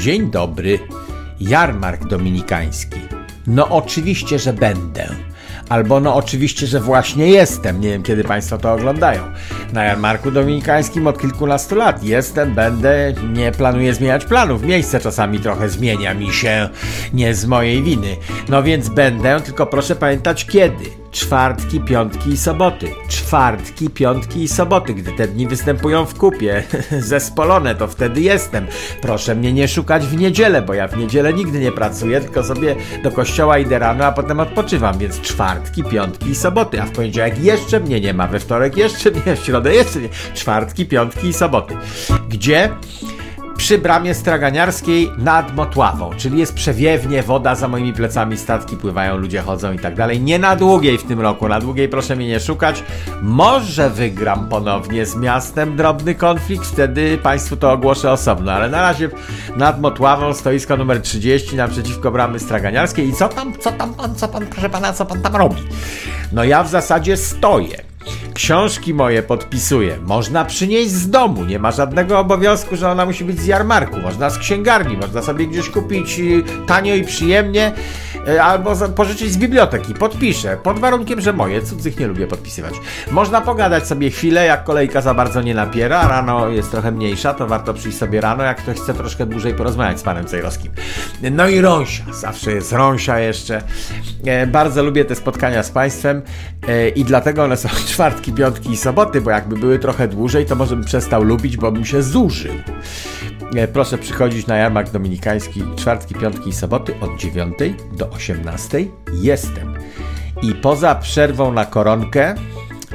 Dzień dobry. Jarmark dominikański. No oczywiście, że będę. Albo no oczywiście, że właśnie jestem. Nie wiem, kiedy Państwo to oglądają. Na jarmarku dominikańskim od kilkunastu lat jestem, będę, nie planuję zmieniać planów. Miejsce czasami trochę zmienia mi się, nie z mojej winy. No więc będę, tylko proszę pamiętać kiedy czwartki, piątki i soboty. Czwartki, piątki i soboty, gdy te dni występują w kupie. Zespolone to wtedy jestem. Proszę mnie nie szukać w niedzielę, bo ja w niedzielę nigdy nie pracuję, tylko sobie do kościoła idę rano, a potem odpoczywam, więc czwartki, piątki i soboty. A w poniedziałek jeszcze mnie nie ma, we wtorek jeszcze nie, w środę jeszcze nie. Czwartki, piątki i soboty. Gdzie? Przy bramie straganiarskiej nad Motławą, czyli jest przewiewnie, woda za moimi plecami, statki pływają, ludzie chodzą i tak dalej. Nie na długiej w tym roku, na długiej proszę mnie nie szukać. Może wygram ponownie z miastem drobny konflikt, wtedy Państwu to ogłoszę osobno, ale na razie nad Motławą stoisko numer 30 naprzeciwko bramy straganiarskiej i co tam, co tam pan, co pan, proszę pana, co pan tam robi? No ja w zasadzie stoję. Książki moje podpisuję. Można przynieść z domu. Nie ma żadnego obowiązku, że ona musi być z jarmarku. Można z księgarni, można sobie gdzieś kupić y, tanio i przyjemnie, y, albo pożyczyć z biblioteki. Podpiszę, pod warunkiem, że moje, cudzych nie lubię podpisywać. Można pogadać sobie chwilę, jak kolejka za bardzo nie napiera, rano jest trochę mniejsza, to warto przyjść sobie rano, jak ktoś chce troszkę dłużej porozmawiać z panem Cejrowskim. No i Rąsia, zawsze jest Rąsia jeszcze. E, bardzo lubię te spotkania z państwem e, i dlatego one są czwartki, piątki i soboty, bo jakby były trochę dłużej, to może bym przestał lubić, bo bym się zużył. E, proszę przychodzić na jarmark dominikański czwartki, piątki i soboty od 9 do 18. Jestem. I poza przerwą na koronkę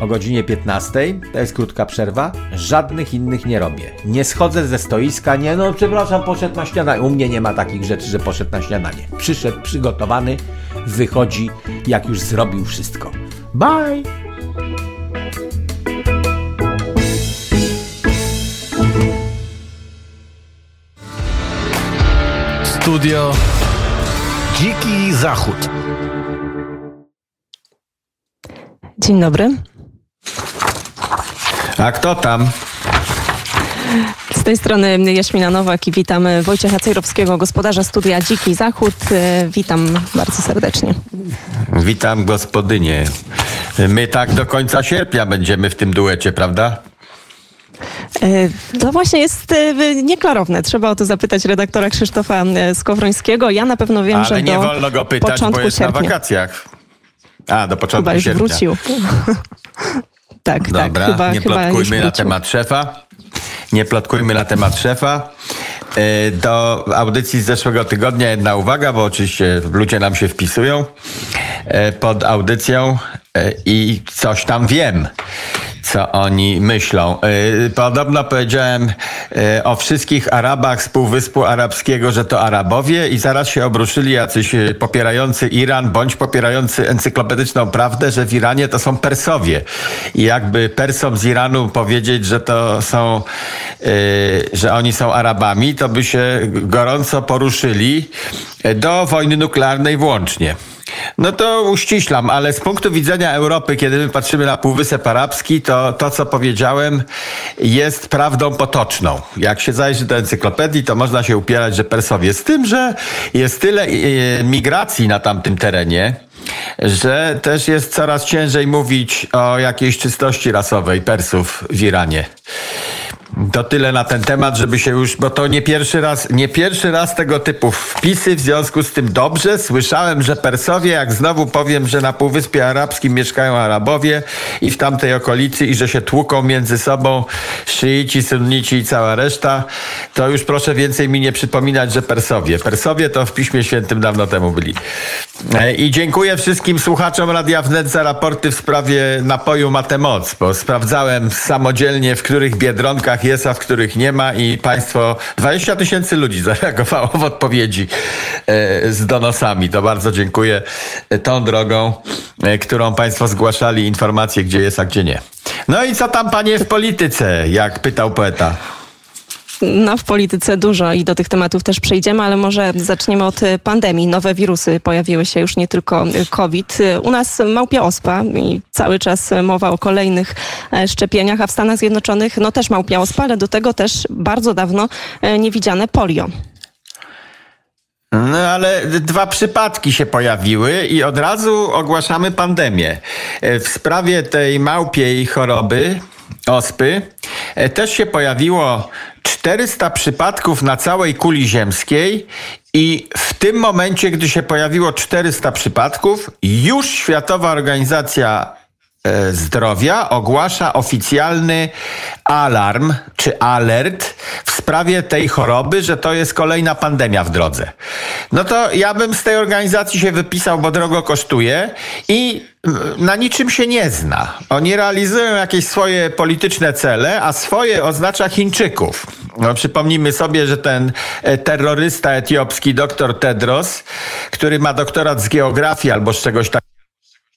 o godzinie 15, to jest krótka przerwa, żadnych innych nie robię. Nie schodzę ze stoiska, nie no przepraszam, poszedł na śniadanie. U mnie nie ma takich rzeczy, że poszedł na śniadanie. Przyszedł przygotowany, wychodzi, jak już zrobił wszystko. Bye! Studio Dziki Zachód. Dzień dobry. A kto tam? Z tej strony Jaśmina Nowak i witamy Wojciecha Cejrowskiego, gospodarza studia Dziki Zachód. Witam bardzo serdecznie. Witam gospodynie. My tak do końca sierpnia będziemy w tym duecie, prawda? E, to właśnie jest e, nieklarowne. Trzeba o to zapytać redaktora Krzysztofa e, Skowrońskiego. Ja na pewno wiem, Ale że nie do wolno go pytać, początku bo jest sierpnia. na wakacjach. A, do początku Chyba już sierpnia. wrócił. tak, Dobra, tak. Chyba, nie chyba plotkujmy na temat szefa. Nie plotkujmy na temat szefa. Do audycji z zeszłego tygodnia jedna uwaga, bo oczywiście ludzie nam się wpisują pod audycją i coś tam wiem co oni myślą. Podobno powiedziałem o wszystkich Arabach z Półwyspu Arabskiego, że to Arabowie i zaraz się obruszyli jacyś popierający Iran bądź popierający encyklopedyczną prawdę, że w Iranie to są Persowie. I jakby Persom z Iranu powiedzieć, że to są, że oni są Arabami, to by się gorąco poruszyli do wojny nuklearnej włącznie. No to uściślam, ale z punktu widzenia Europy, kiedy my patrzymy na Półwysep Arabski, to to, co powiedziałem, jest prawdą potoczną. Jak się zajrzy do encyklopedii, to można się upierać, że Persowie. Z tym, że jest tyle migracji na tamtym terenie, że też jest coraz ciężej mówić o jakiejś czystości rasowej Persów w Iranie. To tyle na ten temat, żeby się już, bo to nie pierwszy raz, nie pierwszy raz tego typu wpisy, w związku z tym dobrze. Słyszałem, że Persowie, jak znowu powiem, że na Półwyspie Arabskim mieszkają Arabowie i w tamtej okolicy i że się tłuką między sobą szyici, sunnici i cała reszta, to już proszę więcej mi nie przypominać, że Persowie. Persowie to w Piśmie Świętym dawno temu byli. I dziękuję wszystkim słuchaczom Radia Wnet za raporty w sprawie napoju Matemoc, bo sprawdzałem samodzielnie, w których biedronkach jest, a w których nie ma i państwo, 20 tysięcy ludzi zareagowało w odpowiedzi e, z donosami. To bardzo dziękuję tą drogą, e, którą państwo zgłaszali informacje, gdzie jest, a gdzie nie. No i co tam panie w polityce, jak pytał poeta? No, w polityce dużo i do tych tematów też przejdziemy, ale może zaczniemy od pandemii. Nowe wirusy pojawiły się już nie tylko COVID. U nas małpia ospa i cały czas mowa o kolejnych szczepieniach, a w Stanach Zjednoczonych no też małpia ospa, ale do tego też bardzo dawno niewidziane polio. No ale dwa przypadki się pojawiły i od razu ogłaszamy pandemię. E, w sprawie tej małpiej choroby, ospy, e, też się pojawiło 400 przypadków na całej kuli ziemskiej i w tym momencie, gdy się pojawiło 400 przypadków, już Światowa Organizacja Zdrowia ogłasza oficjalny alarm czy alert w sprawie tej choroby, że to jest kolejna pandemia w drodze. No to ja bym z tej organizacji się wypisał, bo drogo kosztuje i na niczym się nie zna. Oni realizują jakieś swoje polityczne cele, a swoje oznacza Chińczyków. No, przypomnijmy sobie, że ten e, terrorysta etiopski dr Tedros, który ma doktorat z geografii albo z czegoś takiego,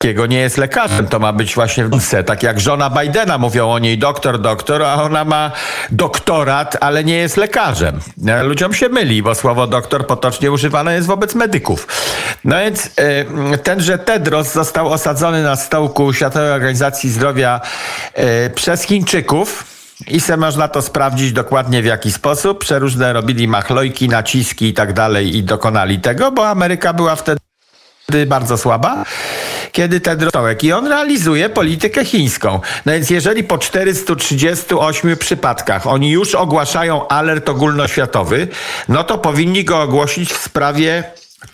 Kiego nie jest lekarzem, to ma być właśnie w tak jak żona Bidena, mówią o niej doktor, doktor, a ona ma doktorat, ale nie jest lekarzem. E, ludziom się myli, bo słowo doktor potocznie używane jest wobec medyków. No więc e, tenże Tedros został osadzony na stołku Światowej Organizacji Zdrowia e, przez Chińczyków. I se można to sprawdzić dokładnie w jaki sposób. Przeróżne robili machlojki, naciski i tak dalej i dokonali tego, bo Ameryka była wtedy bardzo słaba kiedy ten rostołek i on realizuje politykę chińską. No więc jeżeli po 438 przypadkach oni już ogłaszają alert ogólnoświatowy, no to powinni go ogłosić w sprawie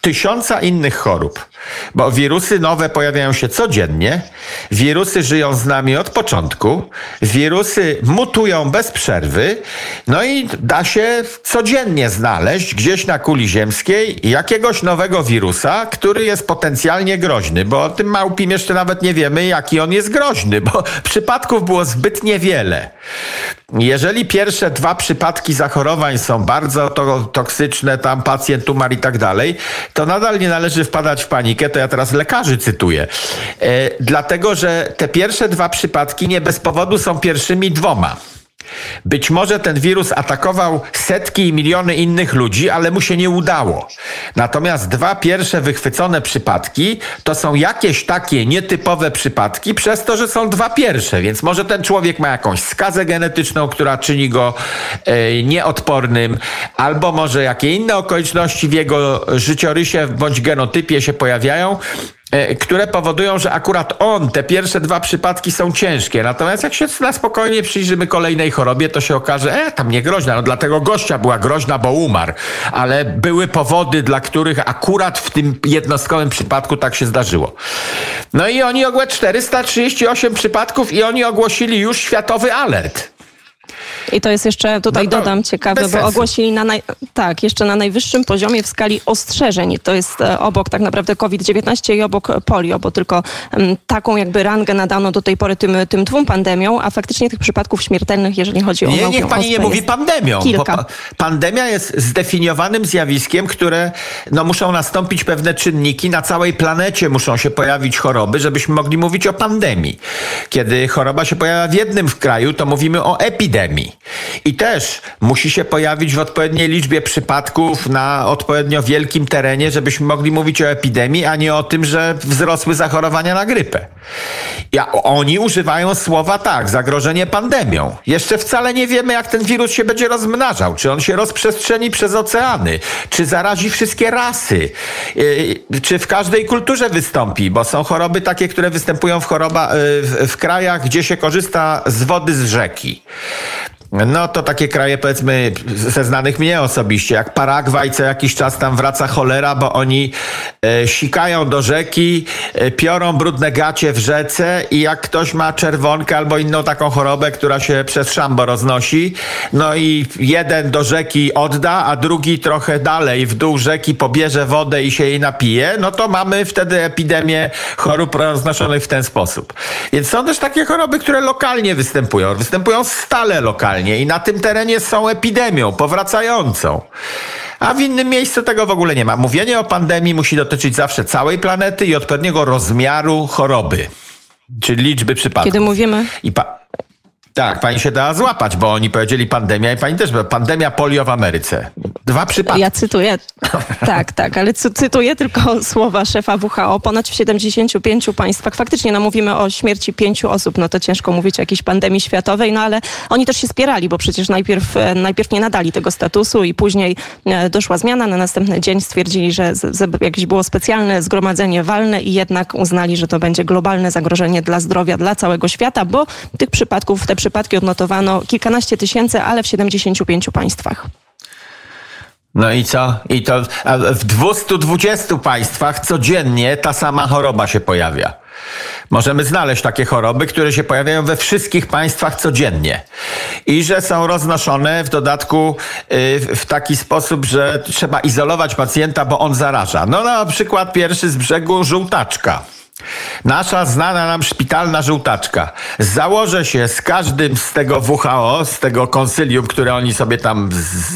tysiąca innych chorób, bo wirusy nowe pojawiają się codziennie, wirusy żyją z nami od początku, wirusy mutują bez przerwy, no i da się codziennie znaleźć gdzieś na kuli ziemskiej jakiegoś nowego wirusa, który jest potencjalnie groźny, bo o tym małpim jeszcze nawet nie wiemy, jaki on jest groźny, bo przypadków było zbyt niewiele. Jeżeli pierwsze dwa przypadki zachorowań są bardzo to, toksyczne, tam pacjent umarł i tak dalej, to nadal nie należy wpadać w panikę. To ja teraz lekarzy cytuję. E, dlatego, że te pierwsze dwa przypadki nie bez powodu są pierwszymi dwoma. Być może ten wirus atakował setki i miliony innych ludzi, ale mu się nie udało. Natomiast dwa pierwsze wychwycone przypadki to są jakieś takie nietypowe przypadki przez to, że są dwa pierwsze, więc może ten człowiek ma jakąś skazę genetyczną, która czyni go e, nieodpornym, albo może jakie inne okoliczności w jego życiorysie bądź genotypie się pojawiają, które powodują, że akurat on, te pierwsze dwa przypadki są ciężkie. Natomiast jak się na spokojnie przyjrzymy kolejnej chorobie, to się okaże, e, tam nie groźna. No dlatego gościa była groźna, bo umarł. Ale były powody, dla których akurat w tym jednostkowym przypadku tak się zdarzyło. No i oni ogłosili 438 przypadków i oni ogłosili już światowy alert. I to jest jeszcze, tutaj no dodam, ciekawe, bo ogłosili na naj, tak, jeszcze na najwyższym poziomie w skali ostrzeżeń. To jest e, obok tak naprawdę COVID-19 i obok polio, bo tylko m, taką jakby rangę nadano do tej pory tym, tym dwóm pandemiom, a faktycznie tych przypadków śmiertelnych, jeżeli chodzi o Nie, niech pani nie mówi pandemią, kilka. bo pandemia jest zdefiniowanym zjawiskiem, które no, muszą nastąpić pewne czynniki, na całej planecie muszą się pojawić choroby, żebyśmy mogli mówić o pandemii. Kiedy choroba się pojawia w jednym w kraju, to mówimy o epidemii. I też musi się pojawić w odpowiedniej liczbie przypadków na odpowiednio wielkim terenie, żebyśmy mogli mówić o epidemii, a nie o tym, że wzrosły zachorowania na grypę. Ja, oni używają słowa tak, zagrożenie pandemią. Jeszcze wcale nie wiemy, jak ten wirus się będzie rozmnażał. Czy on się rozprzestrzeni przez oceany, czy zarazi wszystkie rasy, yy, czy w każdej kulturze wystąpi, bo są choroby takie, które występują w, choroba, yy, w, w krajach, gdzie się korzysta z wody z rzeki. No to takie kraje powiedzmy ze znanych mnie osobiście, jak Paragwaj, co jakiś czas tam wraca cholera, bo oni e, sikają do rzeki, e, piorą brudne gacie w rzece i jak ktoś ma czerwonkę albo inną taką chorobę, która się przez szambo roznosi, no i jeden do rzeki odda, a drugi trochę dalej w dół rzeki pobierze wodę i się jej napije, no to mamy wtedy epidemię chorób roznoszonych w ten sposób. Więc są też takie choroby, które lokalnie występują. Występują stale lokalnie i na tym terenie są epidemią powracającą. A w innym miejscu tego w ogóle nie ma. Mówienie o pandemii musi dotyczyć zawsze całej planety i odpowiedniego rozmiaru choroby, czyli liczby przypadków. Kiedy mówimy. I pa- tak, pani się dała złapać, bo oni powiedzieli pandemia i pani też, pandemia polio w Ameryce. Dwa przypadki. Ja cytuję, tak, tak, ale cytuję tylko słowa szefa WHO. Ponad w 75 państwach, faktycznie no, mówimy o śmierci pięciu osób, no to ciężko mówić o jakiejś pandemii światowej, no ale oni też się spierali, bo przecież najpierw, e, najpierw nie nadali tego statusu i później e, doszła zmiana. Na następny dzień stwierdzili, że z, z, jakieś było specjalne zgromadzenie walne i jednak uznali, że to będzie globalne zagrożenie dla zdrowia, dla całego świata, bo tych przypadków, te przypadki odnotowano kilkanaście tysięcy, ale w 75 państwach. No i co? I to w 220 państwach codziennie ta sama choroba się pojawia. Możemy znaleźć takie choroby, które się pojawiają we wszystkich państwach codziennie i że są roznoszone w dodatku y, w taki sposób, że trzeba izolować pacjenta, bo on zaraża. No na przykład pierwszy z brzegu żółtaczka. Nasza znana nam szpitalna żółtaczka. Założę się z każdym z tego WHO, z tego konsylium, które oni sobie tam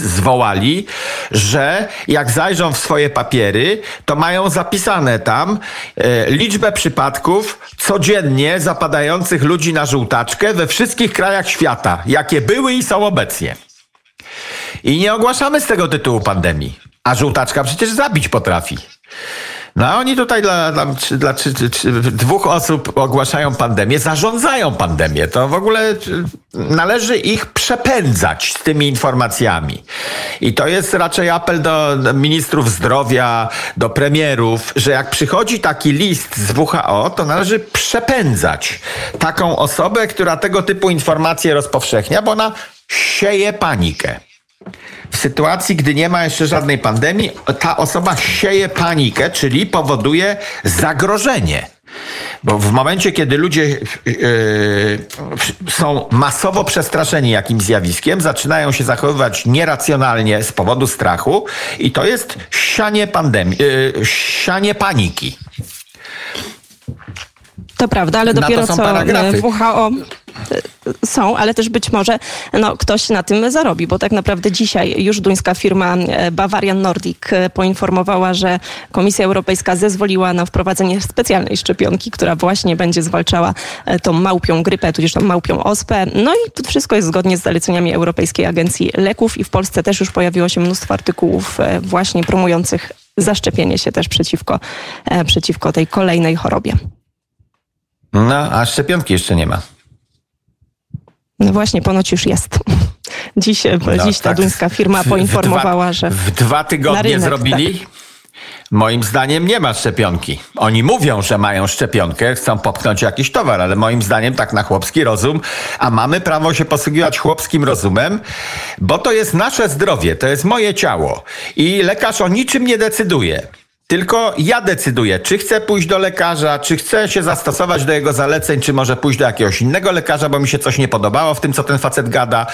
zwołali, że jak zajrzą w swoje papiery, to mają zapisane tam e, liczbę przypadków codziennie zapadających ludzi na żółtaczkę we wszystkich krajach świata, jakie były i są obecnie. I nie ogłaszamy z tego tytułu pandemii. A żółtaczka przecież zabić potrafi. No a oni tutaj dla, dla, dla czy, czy, czy, dwóch osób ogłaszają pandemię, zarządzają pandemię. To w ogóle należy ich przepędzać z tymi informacjami. I to jest raczej apel do ministrów zdrowia, do premierów, że jak przychodzi taki list z WHO, to należy przepędzać taką osobę, która tego typu informacje rozpowszechnia, bo ona sieje panikę w sytuacji, gdy nie ma jeszcze żadnej pandemii, ta osoba sieje panikę, czyli powoduje zagrożenie. Bo w momencie, kiedy ludzie yy, są masowo przestraszeni jakimś zjawiskiem, zaczynają się zachowywać nieracjonalnie z powodu strachu i to jest sianie pandemii, yy, sianie paniki. To prawda, ale dopiero co paragrafy. WHO są, ale też być może no, ktoś na tym zarobi, bo tak naprawdę dzisiaj już duńska firma e, Bavarian Nordic e, poinformowała, że Komisja Europejska zezwoliła na wprowadzenie specjalnej szczepionki, która właśnie będzie zwalczała e, tą małpią grypę, tudzież tą małpią ospę. No i to wszystko jest zgodnie z zaleceniami Europejskiej Agencji Leków i w Polsce też już pojawiło się mnóstwo artykułów właśnie promujących zaszczepienie się też przeciwko, przeciwko tej kolejnej chorobie. No, a szczepionki jeszcze nie ma. No właśnie, ponoć już jest. Dziś, no, dziś ta tak, duńska firma poinformowała, w dwa, że. W dwa tygodnie zrobili? Tak. Moim zdaniem nie ma szczepionki. Oni mówią, że mają szczepionkę, chcą popchnąć jakiś towar, ale moim zdaniem tak na chłopski rozum, a mamy prawo się posługiwać chłopskim rozumem, bo to jest nasze zdrowie, to jest moje ciało i lekarz o niczym nie decyduje. Tylko ja decyduję, czy chcę pójść do lekarza, czy chcę się zastosować do jego zaleceń, czy może pójść do jakiegoś innego lekarza, bo mi się coś nie podobało w tym, co ten facet gada.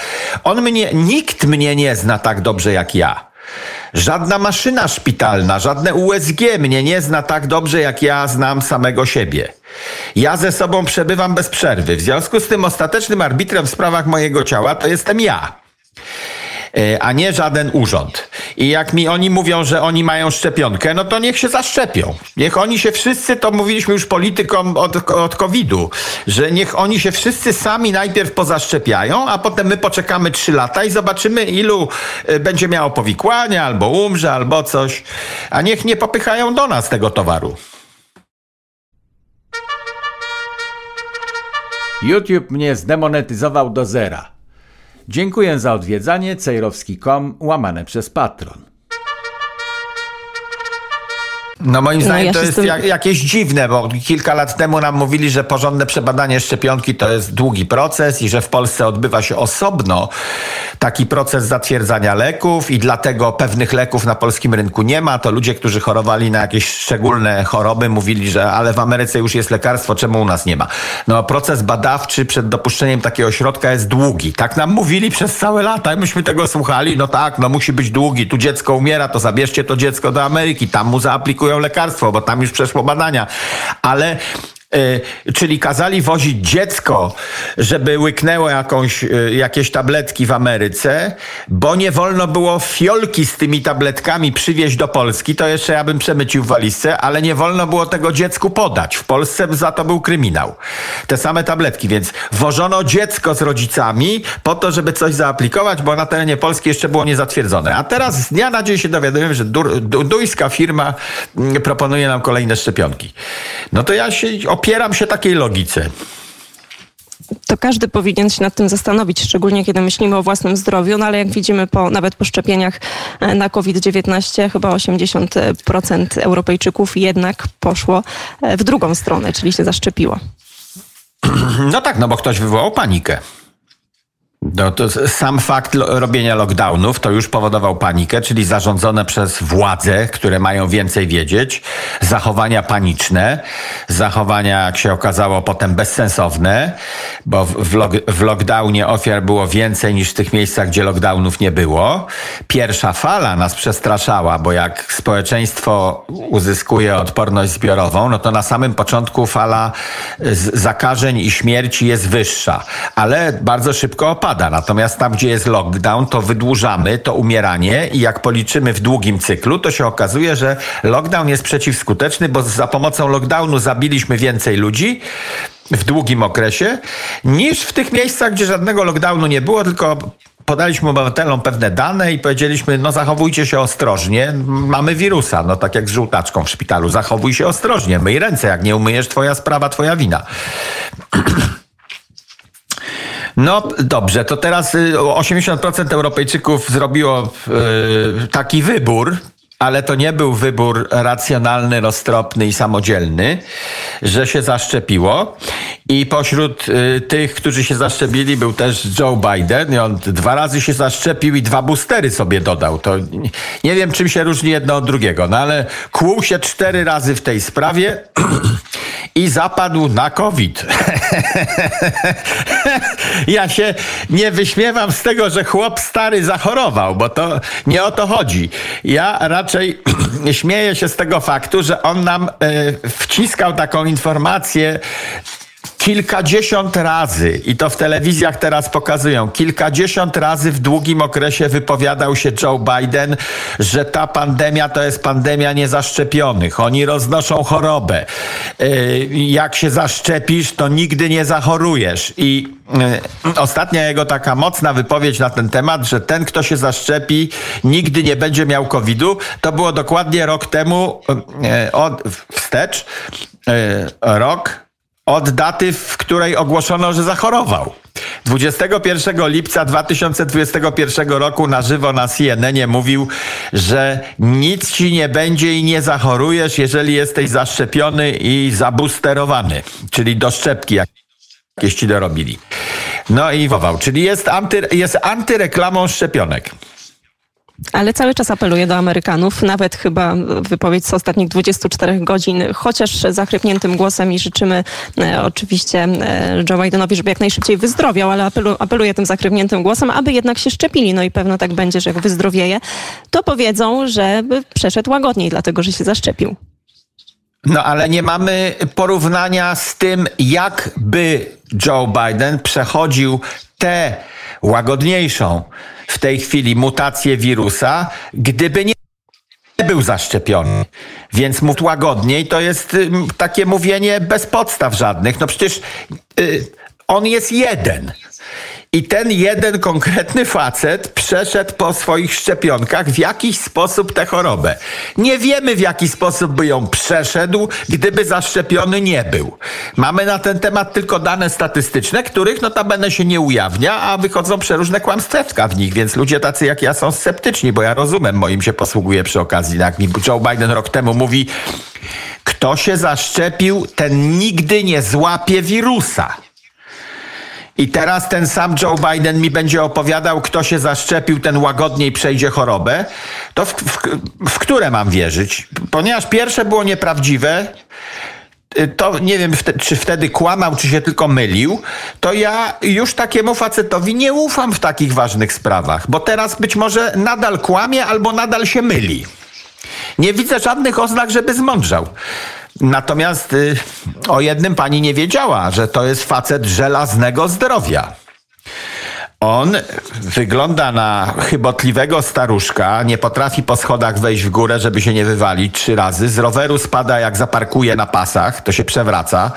On mnie, nikt mnie nie zna tak dobrze jak ja. Żadna maszyna szpitalna, żadne USG mnie nie zna tak dobrze, jak ja znam samego siebie. Ja ze sobą przebywam bez przerwy. W związku z tym ostatecznym arbitrem w sprawach mojego ciała to jestem ja. E, a nie żaden urząd. I jak mi oni mówią, że oni mają szczepionkę, no to niech się zaszczepią. Niech oni się wszyscy, to mówiliśmy już politykom od, od COVID-u, że niech oni się wszyscy sami najpierw pozaszczepiają, a potem my poczekamy trzy lata i zobaczymy, ilu e, będzie miało powikłania, albo umrze, albo coś. A niech nie popychają do nas tego towaru. YouTube mnie zdemonetyzował do zera. Dziękuję za odwiedzanie cejrowski.com łamane przez patron. No moim zdaniem no, ja to jest tym... jak, jakieś dziwne, bo kilka lat temu nam mówili, że porządne przebadanie szczepionki to jest długi proces i że w Polsce odbywa się osobno taki proces zatwierdzania leków i dlatego pewnych leków na polskim rynku nie ma. To ludzie, którzy chorowali na jakieś szczególne choroby mówili, że ale w Ameryce już jest lekarstwo, czemu u nas nie ma? No proces badawczy przed dopuszczeniem takiego środka jest długi. Tak nam mówili przez całe lata i myśmy tego słuchali. No tak, no musi być długi. Tu dziecko umiera, to zabierzcie to dziecko do Ameryki. Tam mu zaaplikują lekarstwo, bo tam już przeszło badania. Ale czyli kazali wozić dziecko, żeby łyknęło jakąś, y, jakieś tabletki w Ameryce, bo nie wolno było fiolki z tymi tabletkami przywieźć do Polski, to jeszcze ja bym przemycił w walizce, ale nie wolno było tego dziecku podać. W Polsce za to był kryminał. Te same tabletki, więc wożono dziecko z rodzicami po to, żeby coś zaaplikować, bo na terenie Polski jeszcze było niezatwierdzone. A teraz z dnia na dzień się dowiadujemy, że dur, duńska firma mm, proponuje nam kolejne szczepionki. No to ja się opieram się takiej logice to każdy powinien się nad tym zastanowić, szczególnie kiedy myślimy o własnym zdrowiu, no ale jak widzimy po, nawet po szczepieniach e, na COVID-19 chyba 80% Europejczyków jednak poszło e, w drugą stronę, czyli się zaszczepiło. No tak, no bo ktoś wywołał panikę. No to sam fakt robienia lockdownów to już powodował panikę, czyli zarządzone przez władze, które mają więcej wiedzieć, zachowania paniczne, zachowania, jak się okazało, potem bezsensowne, bo w, w lockdownie ofiar było więcej niż w tych miejscach, gdzie lockdownów nie było. Pierwsza fala nas przestraszała, bo jak społeczeństwo uzyskuje odporność zbiorową, no to na samym początku fala zakażeń i śmierci jest wyższa, ale bardzo szybko opada spada. Natomiast tam, gdzie jest lockdown, to wydłużamy to umieranie i jak policzymy w długim cyklu, to się okazuje, że lockdown jest przeciwskuteczny, bo za pomocą lockdownu zabiliśmy więcej ludzi w długim okresie, niż w tych miejscach, gdzie żadnego lockdownu nie było, tylko podaliśmy obywatelom pewne dane i powiedzieliśmy, no zachowujcie się ostrożnie, mamy wirusa, no tak jak z żółtaczką w szpitalu, zachowuj się ostrożnie, myj ręce, jak nie umyjesz, twoja sprawa, twoja wina. No dobrze, to teraz 80% y, Europejczyków zrobiło y, taki wybór, ale to nie był wybór racjonalny, roztropny i samodzielny, że się zaszczepiło. I pośród y, tych, którzy się zaszczepili, był też Joe Biden. I on dwa razy się zaszczepił i dwa boostery sobie dodał. To nie wiem, czym się różni jedno od drugiego, no ale kłuł się cztery razy w tej sprawie i zapadł na COVID. ja się nie wyśmiewam z tego, że chłop stary zachorował, bo to nie o to chodzi. Ja raczej śmieję się z tego faktu, że on nam e, wciskał taką informację kilkadziesiąt razy, i to w telewizjach teraz pokazują, kilkadziesiąt razy w długim okresie wypowiadał się Joe Biden, że ta pandemia to jest pandemia niezaszczepionych. Oni roznoszą chorobę. Y, jak się zaszczepisz, to nigdy nie zachorujesz. I y, ostatnia jego taka mocna wypowiedź na ten temat, że ten, kto się zaszczepi, nigdy nie będzie miał COVID-u, to było dokładnie rok temu, y, od, wstecz, rok od daty, w której ogłoszono, że zachorował. 21 lipca 2021 roku na żywo na CNN mówił, że nic ci nie będzie i nie zachorujesz, jeżeli jesteś zaszczepiony i zabusterowany, czyli do szczepki jakieś ci dorobili. No i wował, czyli jest, anty, jest antyreklamą szczepionek. Ale cały czas apeluję do Amerykanów, nawet chyba wypowiedź z ostatnich 24 godzin, chociaż zachrypniętym głosem i życzymy e, oczywiście e, Joe Bidenowi, żeby jak najszybciej wyzdrowiał, ale apelu, apeluję tym zachrypniętym głosem, aby jednak się szczepili. No i pewno tak będzie, że jak wyzdrowieje, to powiedzą, że przeszedł łagodniej, dlatego że się zaszczepił. No ale nie mamy porównania z tym, jak by Joe Biden przechodził tę łagodniejszą w tej chwili mutację wirusa, gdyby nie był zaszczepiony. Więc mów łagodniej, to jest y, takie mówienie bez podstaw żadnych. No przecież y, on jest jeden. I ten jeden konkretny facet przeszedł po swoich szczepionkach w jakiś sposób tę chorobę. Nie wiemy w jaki sposób by ją przeszedł, gdyby zaszczepiony nie był. Mamy na ten temat tylko dane statystyczne, których notabene się nie ujawnia, a wychodzą przeróżne kłamstewka w nich, więc ludzie tacy jak ja są sceptyczni, bo ja rozumiem, moim się posługuje przy okazji. Jak mi Joe Biden rok temu mówi, kto się zaszczepił, ten nigdy nie złapie wirusa. I teraz ten sam Joe Biden mi będzie opowiadał, kto się zaszczepił, ten łagodniej przejdzie chorobę. To w, w, w które mam wierzyć? Ponieważ pierwsze było nieprawdziwe, to nie wiem, czy wtedy kłamał, czy się tylko mylił, to ja już takiemu facetowi nie ufam w takich ważnych sprawach, bo teraz być może nadal kłamie albo nadal się myli. Nie widzę żadnych oznak, żeby zmądrzał. Natomiast y, o jednym pani nie wiedziała, że to jest facet żelaznego zdrowia. On wygląda na chybotliwego staruszka, nie potrafi po schodach wejść w górę, żeby się nie wywalić trzy razy. Z roweru spada, jak zaparkuje na pasach, to się przewraca,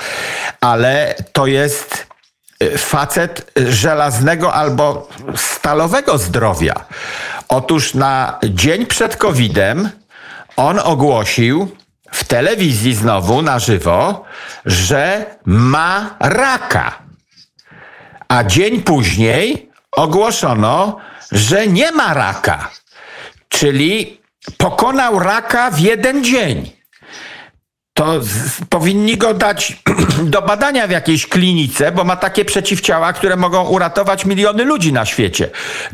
ale to jest y, facet żelaznego albo stalowego zdrowia. Otóż na dzień przed COVID-em on ogłosił w telewizji znowu na żywo, że ma raka. A dzień później ogłoszono, że nie ma raka. Czyli pokonał raka w jeden dzień to z, powinni go dać do badania w jakiejś klinice, bo ma takie przeciwciała, które mogą uratować miliony ludzi na świecie.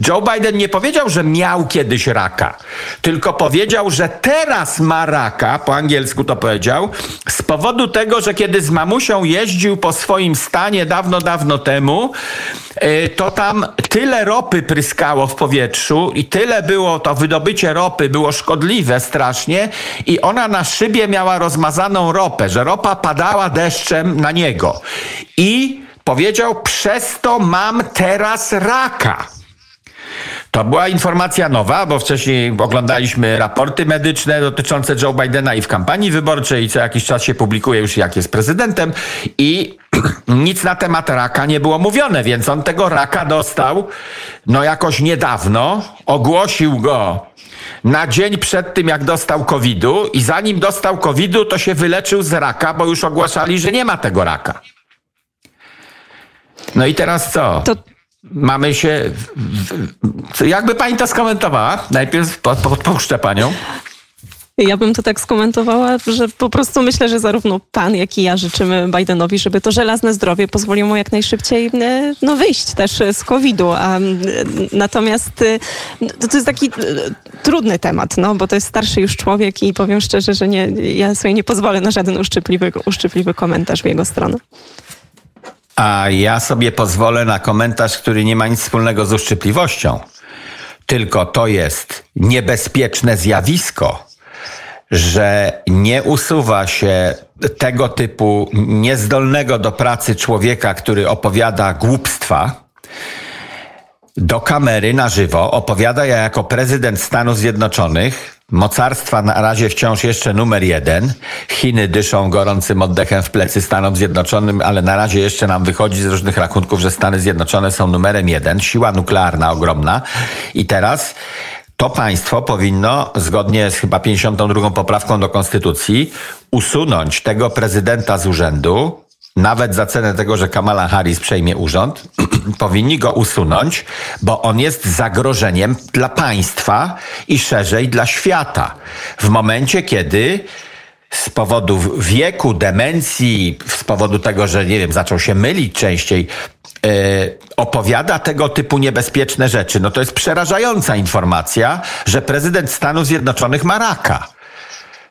Joe Biden nie powiedział, że miał kiedyś raka, tylko powiedział, że teraz ma raka, po angielsku to powiedział, z powodu tego, że kiedy z mamusią jeździł po swoim stanie dawno, dawno temu, y, to tam tyle ropy pryskało w powietrzu i tyle było, to wydobycie ropy było szkodliwe strasznie i ona na szybie miała ropę, że ropa padała deszczem na niego. I powiedział: Przez to mam teraz raka. To była informacja nowa, bo wcześniej oglądaliśmy raporty medyczne dotyczące Joe Bidena i w kampanii wyborczej, i co jakiś czas się publikuje już jak jest prezydentem i nic na temat raka nie było mówione, więc on tego raka dostał no jakoś niedawno, ogłosił go na dzień przed tym, jak dostał COVID-u i zanim dostał COVID-u, to się wyleczył z raka, bo już ogłaszali, że nie ma tego raka. No i teraz co? To... Mamy się. Jakby pani to skomentowała? Najpierw podpuszczę panią. Ja bym to tak skomentowała, że po prostu myślę, że zarówno pan, jak i ja życzymy Bidenowi, żeby to żelazne zdrowie pozwoliło mu jak najszybciej e, no, wyjść też z COVID-u. A, natomiast e, to, to jest taki e, trudny temat, no, bo to jest starszy już człowiek i powiem szczerze, że nie, ja sobie nie pozwolę na żaden uszczypliwy, uszczypliwy komentarz w jego stronę. A ja sobie pozwolę na komentarz, który nie ma nic wspólnego z uszczypliwością. Tylko to jest niebezpieczne zjawisko, że nie usuwa się tego typu niezdolnego do pracy człowieka, który opowiada głupstwa, do kamery na żywo, opowiada ja jako prezydent Stanów Zjednoczonych, mocarstwa na razie wciąż jeszcze numer jeden. Chiny dyszą gorącym oddechem w plecy Stanom Zjednoczonym, ale na razie jeszcze nam wychodzi z różnych rachunków, że Stany Zjednoczone są numerem jeden. Siła nuklearna ogromna. I teraz to państwo powinno, zgodnie z chyba 52 poprawką do konstytucji, usunąć tego prezydenta z urzędu, nawet za cenę tego, że Kamala Harris przejmie urząd, powinni go usunąć, bo on jest zagrożeniem dla państwa i szerzej dla świata. W momencie, kiedy z powodu wieku, demencji, z powodu tego, że nie wiem, zaczął się mylić częściej, opowiada tego typu niebezpieczne rzeczy. No to jest przerażająca informacja, że prezydent Stanów Zjednoczonych ma raka.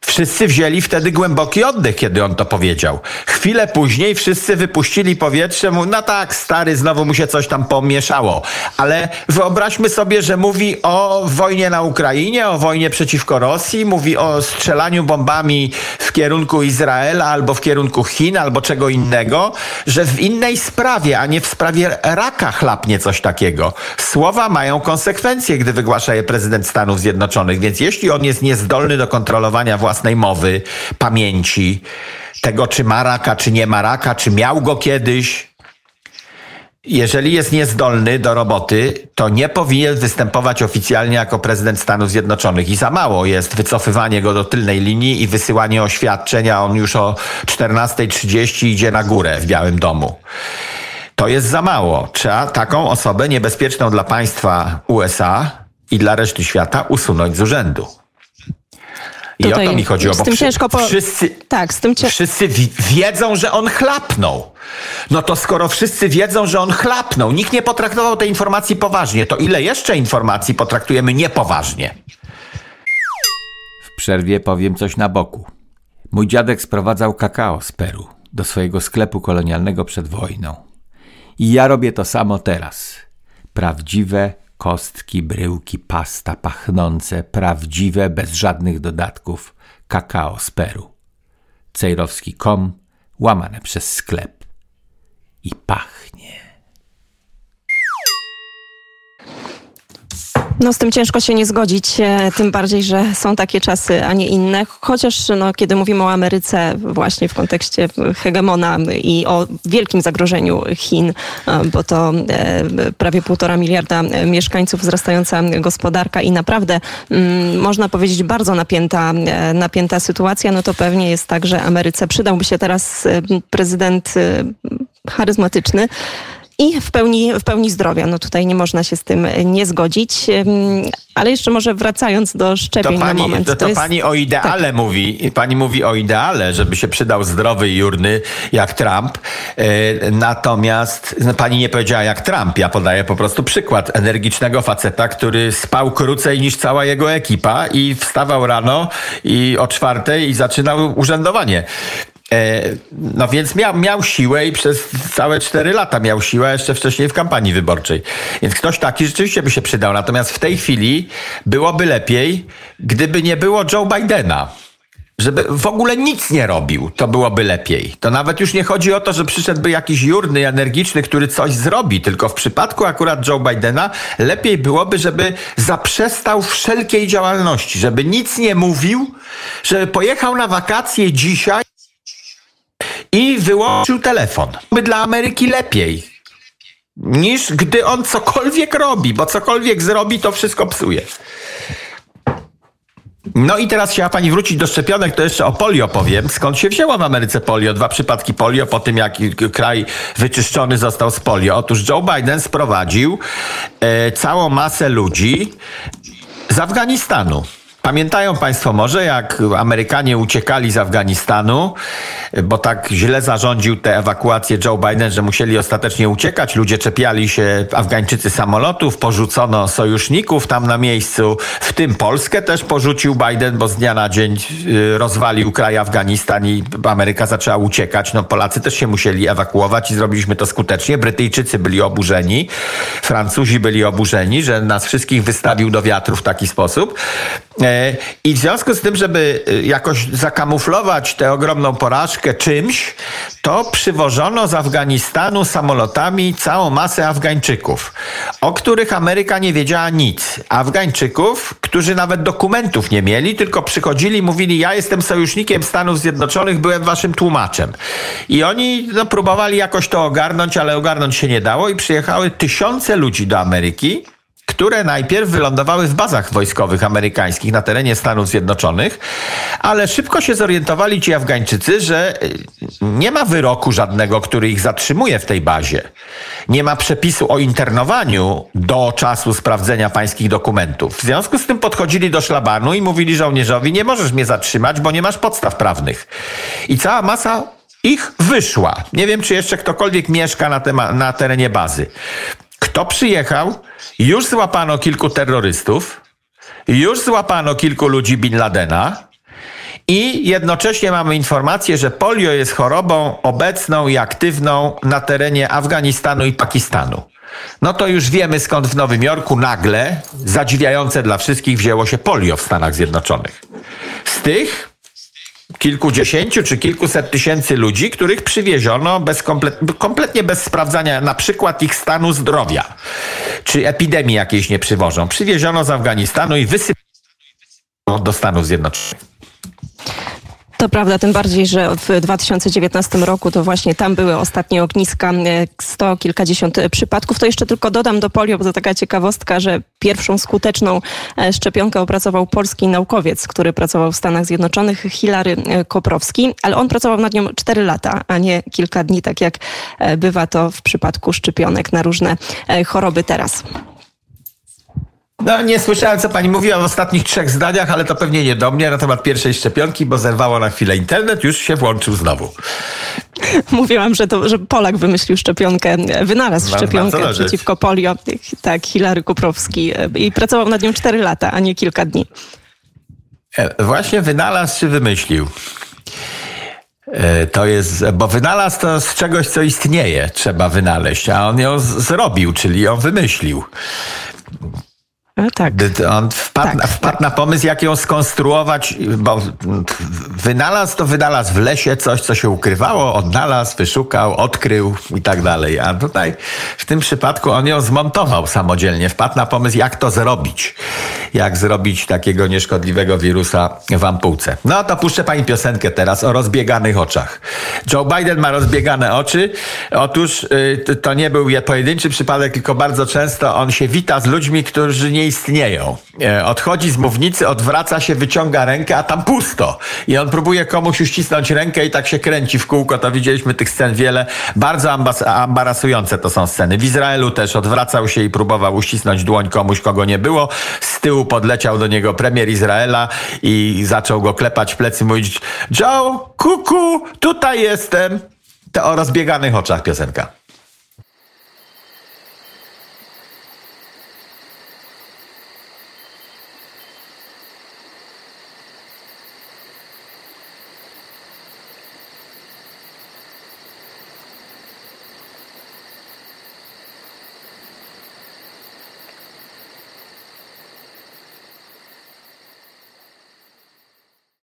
Wszyscy wzięli wtedy głęboki oddech, kiedy on to powiedział. Chwilę później wszyscy wypuścili powietrze, mu, no tak, stary, znowu mu się coś tam pomieszało. Ale wyobraźmy sobie, że mówi o wojnie na Ukrainie, o wojnie przeciwko Rosji, mówi o strzelaniu bombami w kierunku Izraela albo w kierunku Chin albo czego innego, że w innej sprawie, a nie w sprawie raka chlapnie coś takiego. Słowa mają konsekwencje, gdy wygłasza je prezydent Stanów Zjednoczonych, więc jeśli on jest niezdolny do kontrolowania własnych własnej mowy, pamięci, tego czy ma raka, czy nie ma raka, czy miał go kiedyś. Jeżeli jest niezdolny do roboty, to nie powinien występować oficjalnie jako prezydent Stanów Zjednoczonych. I za mało jest wycofywanie go do tylnej linii i wysyłanie oświadczenia. On już o 14.30 idzie na górę w Białym Domu. To jest za mało. Trzeba taką osobę niebezpieczną dla państwa USA i dla reszty świata usunąć z urzędu. I Tutaj o to mi chodziło, bo ciężko po... wszyscy, tak, z tym cię... wszyscy wiedzą, że on chlapnął. No to skoro wszyscy wiedzą, że on chlapnął, nikt nie potraktował tej informacji poważnie, to ile jeszcze informacji potraktujemy niepoważnie? W przerwie powiem coś na boku. Mój dziadek sprowadzał kakao z Peru do swojego sklepu kolonialnego przed wojną. I ja robię to samo teraz. Prawdziwe, kostki, bryłki, pasta pachnące, prawdziwe, bez żadnych dodatków, kakao z Peru. cejrowski.com łamane przez sklep. I pachnie. No z tym ciężko się nie zgodzić, e, tym bardziej, że są takie czasy, a nie inne. Chociaż no, kiedy mówimy o Ameryce właśnie w kontekście hegemona i o wielkim zagrożeniu Chin, e, bo to e, prawie półtora miliarda mieszkańców, wzrastająca gospodarka i naprawdę mm, można powiedzieć bardzo napięta, napięta sytuacja, no to pewnie jest tak, że Ameryce przydałby się teraz prezydent charyzmatyczny, i w pełni, w pełni zdrowia. No tutaj nie można się z tym nie zgodzić. Ale jeszcze może wracając do szczepień to pani, na moment. To, to, jest... pani o ideale tak. mówi. Pani mówi o ideale, żeby się przydał zdrowy i jurny jak Trump. E, natomiast no, pani nie powiedziała jak Trump. Ja podaję po prostu przykład energicznego faceta, który spał krócej niż cała jego ekipa i wstawał rano i o czwartej i zaczynał urzędowanie. E, no więc miał, miał siłę i przez całe cztery lata miał siłę, jeszcze wcześniej w kampanii wyborczej. Więc ktoś taki rzeczywiście by się przydał. Natomiast w tej chwili byłoby lepiej, gdyby nie było Joe Bidena żeby w ogóle nic nie robił, to byłoby lepiej. To nawet już nie chodzi o to, że przyszedłby jakiś jurny, energiczny, który coś zrobi, tylko w przypadku akurat Joe Bidena lepiej byłoby, żeby zaprzestał wszelkiej działalności, żeby nic nie mówił, żeby pojechał na wakacje dzisiaj i wyłączył telefon. By dla Ameryki lepiej niż gdy on cokolwiek robi, bo cokolwiek zrobi, to wszystko psuje. No i teraz chciała pani wrócić do szczepionek, to jeszcze o polio powiem. Skąd się wzięła w Ameryce polio? Dwa przypadki polio po tym, jak kraj wyczyszczony został z polio. Otóż Joe Biden sprowadził e, całą masę ludzi z Afganistanu. Pamiętają Państwo może, jak Amerykanie uciekali z Afganistanu, bo tak źle zarządził tę ewakuację Joe Biden, że musieli ostatecznie uciekać. Ludzie czepiali się Afgańczycy samolotów, porzucono sojuszników tam na miejscu, w tym Polskę też porzucił Biden, bo z dnia na dzień y, rozwalił kraj Afganistan i Ameryka zaczęła uciekać. No Polacy też się musieli ewakuować i zrobiliśmy to skutecznie. Brytyjczycy byli oburzeni, Francuzi byli oburzeni, że nas wszystkich wystawił do wiatru w taki sposób. I w związku z tym, żeby e, jakoś zakamuflować tę ogromną porażkę czymś, to przywożono z Afganistanu samolotami całą masę Afgańczyków, o których Ameryka nie wiedziała nic. Afgańczyków, którzy nawet dokumentów nie mieli, tylko przychodzili, mówili: Ja jestem sojusznikiem Stanów Zjednoczonych, byłem waszym tłumaczem. I oni no, próbowali jakoś to ogarnąć, ale ogarnąć się nie dało, i przyjechały tysiące ludzi do Ameryki które najpierw wylądowały w bazach wojskowych amerykańskich na terenie Stanów Zjednoczonych, ale szybko się zorientowali ci Afgańczycy, że y, nie ma wyroku żadnego, który ich zatrzymuje w tej bazie. Nie ma przepisu o internowaniu do czasu sprawdzenia pańskich dokumentów. W związku z tym podchodzili do szlabanu i mówili żołnierzowi: Nie możesz mnie zatrzymać, bo nie masz podstaw prawnych. I cała masa ich wyszła. Nie wiem, czy jeszcze ktokolwiek mieszka na, na terenie bazy. Kto przyjechał? Już złapano kilku terrorystów, już złapano kilku ludzi Bin Ladena. I jednocześnie mamy informację, że polio jest chorobą obecną i aktywną na terenie Afganistanu i Pakistanu. No to już wiemy skąd w Nowym Jorku nagle, zadziwiające dla wszystkich, wzięło się polio w Stanach Zjednoczonych. Z tych kilkudziesięciu czy kilkuset tysięcy ludzi, których przywieziono bez komplet, kompletnie bez sprawdzania na przykład ich stanu zdrowia, czy epidemii jakiejś nie przywożą. Przywieziono z Afganistanu i wysypano do Stanów Zjednoczonych. To prawda, tym bardziej, że w 2019 roku to właśnie tam były ostatnie ogniska, e, sto kilkadziesiąt przypadków. To jeszcze tylko dodam do polio, bo to taka ciekawostka, że pierwszą skuteczną e, szczepionkę opracował polski naukowiec, który pracował w Stanach Zjednoczonych, Hilary e, Koprowski, ale on pracował nad nią 4 lata, a nie kilka dni, tak jak bywa to w przypadku szczepionek na różne choroby teraz. No nie słyszałem, co pani mówiła w ostatnich trzech zdaniach, ale to pewnie nie do mnie na temat pierwszej szczepionki, bo zerwało na chwilę internet, już się włączył znowu. Mówiłam, że, to, że Polak wymyślił szczepionkę, wynalazł Mam szczepionkę przeciwko polio. Tak, Hilary Kuprowski. I pracował nad nią cztery lata, a nie kilka dni. E, właśnie wynalazł czy wymyślił? E, to jest, bo wynalazł to z czegoś, co istnieje, trzeba wynaleźć, a on ją zrobił, czyli ją wymyślił. E, tak. On wpadł, tak, wpadł tak. na pomysł, jak ją skonstruować, bo wynalazł to wynalazł w lesie coś, co się ukrywało, odnalazł, wyszukał, odkrył i tak dalej. A tutaj w tym przypadku on ją zmontował samodzielnie. Wpadł na pomysł, jak to zrobić. Jak zrobić takiego nieszkodliwego wirusa w ampułce. No to puszczę pani piosenkę teraz o rozbieganych oczach. Joe Biden ma rozbiegane oczy. Otóż y, to nie był pojedynczy przypadek, tylko bardzo często on się wita z ludźmi, którzy nie istnieją. E, odchodzi z mównicy, odwraca się, wyciąga rękę, a tam pusto. I on próbuje komuś uścisnąć rękę i tak się kręci w kółko. To widzieliśmy tych scen wiele. Bardzo ambarasujące to są sceny. W Izraelu też odwracał się i próbował uścisnąć dłoń komuś, kogo nie było. Z tyłu podleciał do niego premier Izraela i zaczął go klepać w plecy, mówić Joe, kuku, tutaj jestem. To o rozbieganych oczach piosenka.